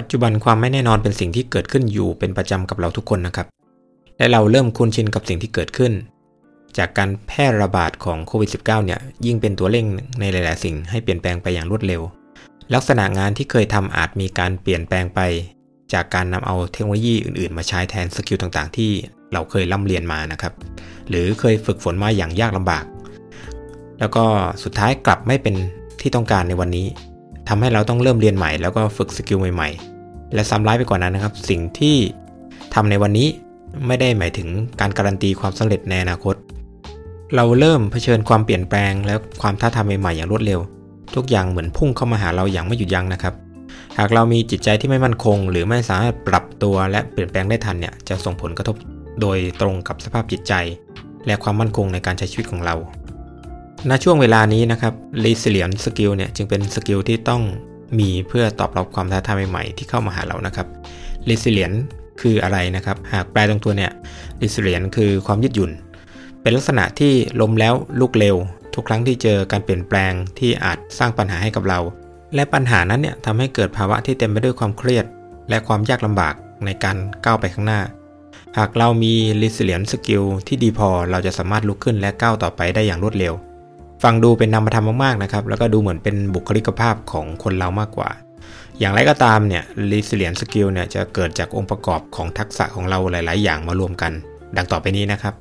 ปัจจุบันความไม่แน่นอนเป็นสิ่งที่เกิดขึ้นอยู่เป็นประจำกับเราทุกคนนะครับ และเราเริ่มคุ้นชินกับสิ่งที่เกิดขึ้น จากการแพร่ระบาดของโควิด -19 เนี่ยยิ่งเป็นตัวเร่งในหลาย ๆ สิ่งให้เปลี่ยนแปลงไปอย่างรวดเร็ว ลักษณะงานที่เคยทำอาจมีการเปลี่ยนแปลงไป จากการนำเอาเทคโนโลยีอื่น ๆ มาใช้แทนสกิลต่าง ๆ ที่เราเคยร่ำเรียนมานะครับ หรือเคยฝึกฝนมาอย่างยากลำบาก แล้วก็สุดท้ายกลับไม่เป็นที่ต้องการในวันนี้ ทำให้เราต้องเริ่มเรียนใหม่แล้วก็ฝึกสกิลใหม่ๆ และซ้ำร้ายไปกว่านั้นนะครับ สิ่งที่ทำในวันนี้ไม่ได้หมายถึงการการันตีความสำเร็จในอนาคต เราเริ่มเผชิญความเปลี่ยนแปลง และความท้าทายใหม่ๆอย่างรวดเร็ว ทุกอย่างเหมือนพุ่งเข้ามาหาเราอย่างไม่หยุดยั้งนะครับ หากเรามีจิตใจที่ไม่มั่นคง หรือไม่สามารถปรับตัวและเปลี่ยนแปลงได้ทันเนี่ยจะส่งผลกระทบโดยตรงกับสภาพจิตใจ และความมั่นคงในการใช้ชีวิตของเรา ณช่วงเวลานี้นะครับ resilient skill เนี่ยจึงเป็นสกิลที่ต้องมีเพื่อตอบรับความท้าทายใหม่ๆที่เข้ามาหาเรานะครับ resilient คืออะไรนะครับ หากแปลตรงตัวเนี่ย resilient คือความยืดหยุ่น เป็นลักษณะที่ล้มแล้วลุกเร็ว ทุกครั้งที่เจอการเปลี่ยนแปลงที่อาจสร้างปัญหาให้กับเรา และปัญหานั้นเนี่ยทำให้เกิดภาวะที่เต็มไปด้วยความเครียด และความยากลำบากในการก้าวไปข้างหน้า หากเรามี resilient skill ที่ดีพอเราจะสามารถลุกขึ้นและก้าวต่อไปได้อย่างรวดเร็ว ฟังดูเป็นนามธรรมมากๆนะครับ แล้วก็ดูเหมือนเป็นบุคลิกภาพของคนเรามากกว่า อย่างไรก็ตามเนี่ย resilient skill เนี่ยจะเกิดจากองค์ประกอบของทักษะของเราหลาย ๆ อย่างมารวมกัน ดังต่อไปนี้นะครับ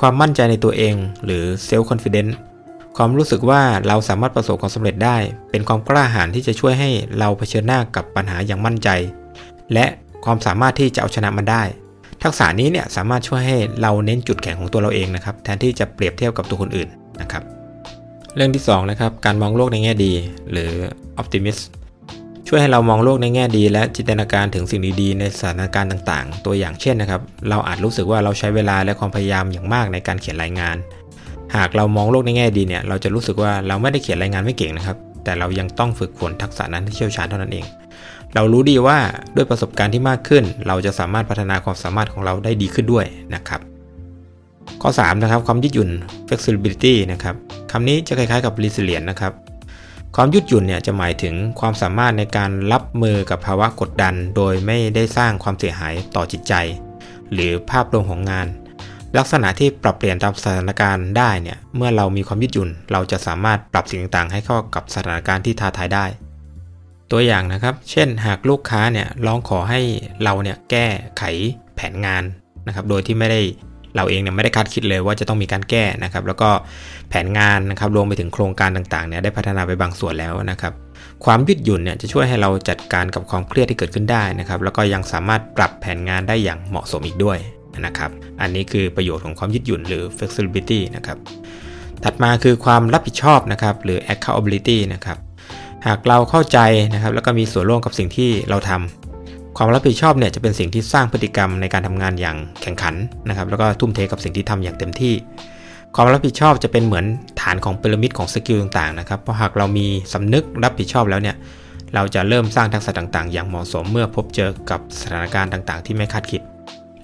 ความมั่นใจในตัวเองหรือ self confidence ความรู้สึกว่าเราสามารถประสบความสำเร็จได้ เป็นความกล้าหาญที่จะช่วยให้เราเผชิญหน้ากับปัญหาอย่างมั่นใจ และความสามารถที่จะเอาชนะมันได้ ทักษะนี้เนี่ยสามารถช่วยให้เราเน้นจุดแข็งของตัวเราเองนะครับ แทนที่จะเปรียบเทียบกับตัวคนอื่น นะครับ เรื่องที่2นะครับการมองโลกในแง่ดี หรือ optimist ช่วยให้เรามองโลกในแง่ดี และจินตนาการถึงสิ่งดีๆในสถานการณ์ต่างๆ ตัวอย่างเช่นนะครับ เราอาจรู้สึกว่าเราใช้เวลาและความพยายามอย่างมากในการเขียนรายงาน หากเรามองโลกในแง่ดีเนี่ยเราจะรู้สึกว่าเราไม่ได้เขียนรายงานไม่เก่งนะครับ แต่เรายังต้องฝึกฝนทักษะนั้นที่เชี่ยวชาญเท่านั้นเอง เรารู้ดีว่าด้วยประสบการณ์ที่มากขึ้น เราจะสามารถพัฒนาความสามารถของเราได้ดีขึ้นด้วยนะครับ ข้อ 3 นะครับ ความยืดหยุ่น flexibility นะครับคำนี้จะคล้ายๆกับ resilient นะครับ ความยืดหยุ่นเนี่ยจะหมายถึงความสามารถในการรับมือกับภาวะกดดัน โดยไม่ได้สร้างความเสียหายต่อจิตใจ หรือภาพรวมของงาน ลักษณะที่ปรับเปลี่ยนตามสถานการณ์ได้เนี่ย เมื่อเรามีความยืดหยุ่น เราจะสามารถปรับสิ่งต่างๆ ให้เข้ากับสถานการณ์ที่ท้าทายได้ ตัวอย่างนะครับ เช่น หากลูกค้าเนี่ยร้องขอให้เราเนี่ยแก้ไขแผนงานนะครับ โดยที่ไม่ได้ เราเองเนี่ยไม่ได้คาดคิดเลยว่าจะต้องมีการแก้นะครับ แล้วก็แผนงานนะครับรวมไปถึงโครงการต่างๆเนี่ยได้พัฒนาไปบางส่วนแล้วนะครับ ความยืดหยุ่นเนี่ยจะช่วยให้เราจัดการกับความเครียดที่เกิดขึ้นได้นะครับ แล้วก็ยังสามารถปรับแผนงานได้อย่างเหมาะสมอีกด้วยนะครับ อันนี้คือประโยชน์ของความยืดหยุ่นหรือ flexibility นะครับถัดมาคือความรับผิดชอบนะครับหรือ accountability นะครับหากเราเข้าใจนะครับแล้วก็มีส่วนร่วมกับสิ่งที่เราทำ ความรับผิดชอบเนี่ยจะเป็นสิ่งที่สร้างพฤติกรรมในการทำงานอย่างแข่งขันนะครับแล้วก็ทุ่มเทกับสิ่งที่ทำอย่างเต็มที่ ความรับผิดชอบจะเป็นเหมือนฐานของพีระมิดของสกิลต่างๆนะครับเพราะหากเรามีสำนึกรับผิดชอบแล้วเนี่ยเราจะเริ่มสร้างทักษะต่างๆ อย่างเหมาะสมเมื่อพบเจอกับสถานการณ์ต่างๆ ที่ไม่คาดคิด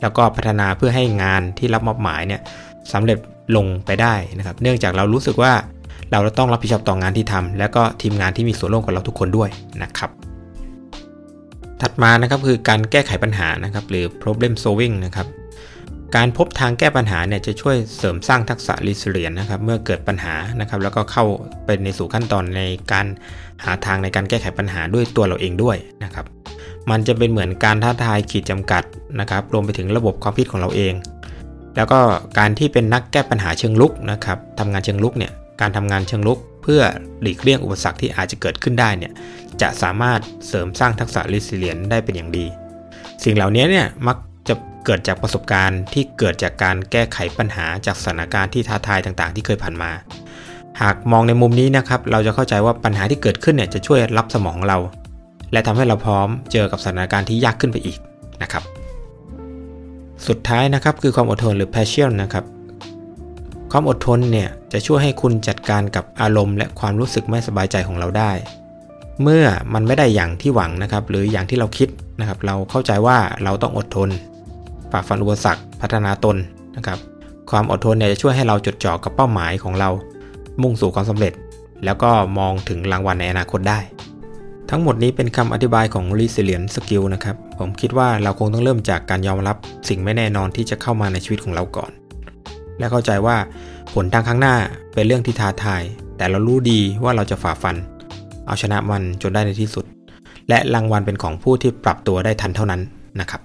แล้วก็พัฒนาเพื่อให้งานที่รับมอบหมายเนี่ยสำเร็จลงไปได้นะครับ เนื่องจากเรารู้สึกว่าเราต้องรับผิดชอบต่องานที่ทำแล้วก็ทีมงานที่มีส่วนร่วมกับเราทุกคนด้วยนะครับ ถัดมานะครับคือการแก้ไขปัญหานะครับหรือ problem solving นะครับการพบทางแก้ปัญหาเนี่ยจะช่วยเสริมสร้างทักษะ resilience นะครับเมื่อเกิดปัญหานะครับแล้วก็เข้าไปในสู่ขั้นตอนในการหาทางในการแก้ไขปัญหาด้วยตัวเราเองด้วยนะครับมันจะเป็นเหมือนการท้าทายขีดจำกัดนะครับรวมไปถึงระบบความคิดของเราเอง แล้วก็การที่เป็นนักแก้ปัญหาเชิงลุกนะครับทำงานเชิงลุกเนี่ยการทำงานเชิงลุก เพื่อหลีกเลี่ยงอุปสรรคที่อาจจะเกิดขึ้นได้เนี่ยจะสามารถเสริมสร้างทักษะ resilience ได้เป็นอย่างดี สิ่งเหล่านี้เนี่ยมักจะเกิดจากประสบการณ์ที่เกิดจากการแก้ไขปัญหาจากสถานการณ์ที่ท้าทายต่างๆ ที่เคยผ่านมา หากมองในมุมนี้นะครับ เราจะเข้าใจว่าปัญหาที่เกิดขึ้นเนี่ยจะช่วยรับสมองเรา และทำให้เราพร้อมเจอกับสถานการณ์ที่ยากขึ้นไปอีกนะครับ สุดท้ายนะครับคือความอดทนหรือ passion นะครับ ความอดทนเนี่ยจะช่วยให้คุณจัดการกับอารมณ์และความรู้สึกไม่สบายใจของเราได้ เมื่อมันไม่ได้อย่างที่หวังนะครับหรืออย่างที่เราคิดนะครับ เราเข้าใจว่าเราต้องอดทนฝ่าฟันอุปสรรคพัฒนาตนนะครับ ความอดทนเนี่ยจะช่วยให้เราจดจ่อกับเป้าหมายของเรา มุ่งสู่ความสำเร็จ แล้วก็มองถึงรางวัลในอนาคตได้ ทั้งหมดนี้เป็นคำอธิบายของ Resilient Skill นะครับ ผมคิดว่าเราคงต้องเริ่มจากการยอมรับสิ่งไม่แน่นอนที่จะเข้ามาในชีวิตของเราก่อน และเข้าใจว่าผลทางข้างหน้าเป็นเรื่องที่ท้าทาย แต่เรารู้ดีว่าเราจะฝ่าฟัน เอาชนะมันจนได้ในที่สุด และรางวัลเป็นของผู้ที่ปรับตัวได้ทันเท่านั้นนะครับ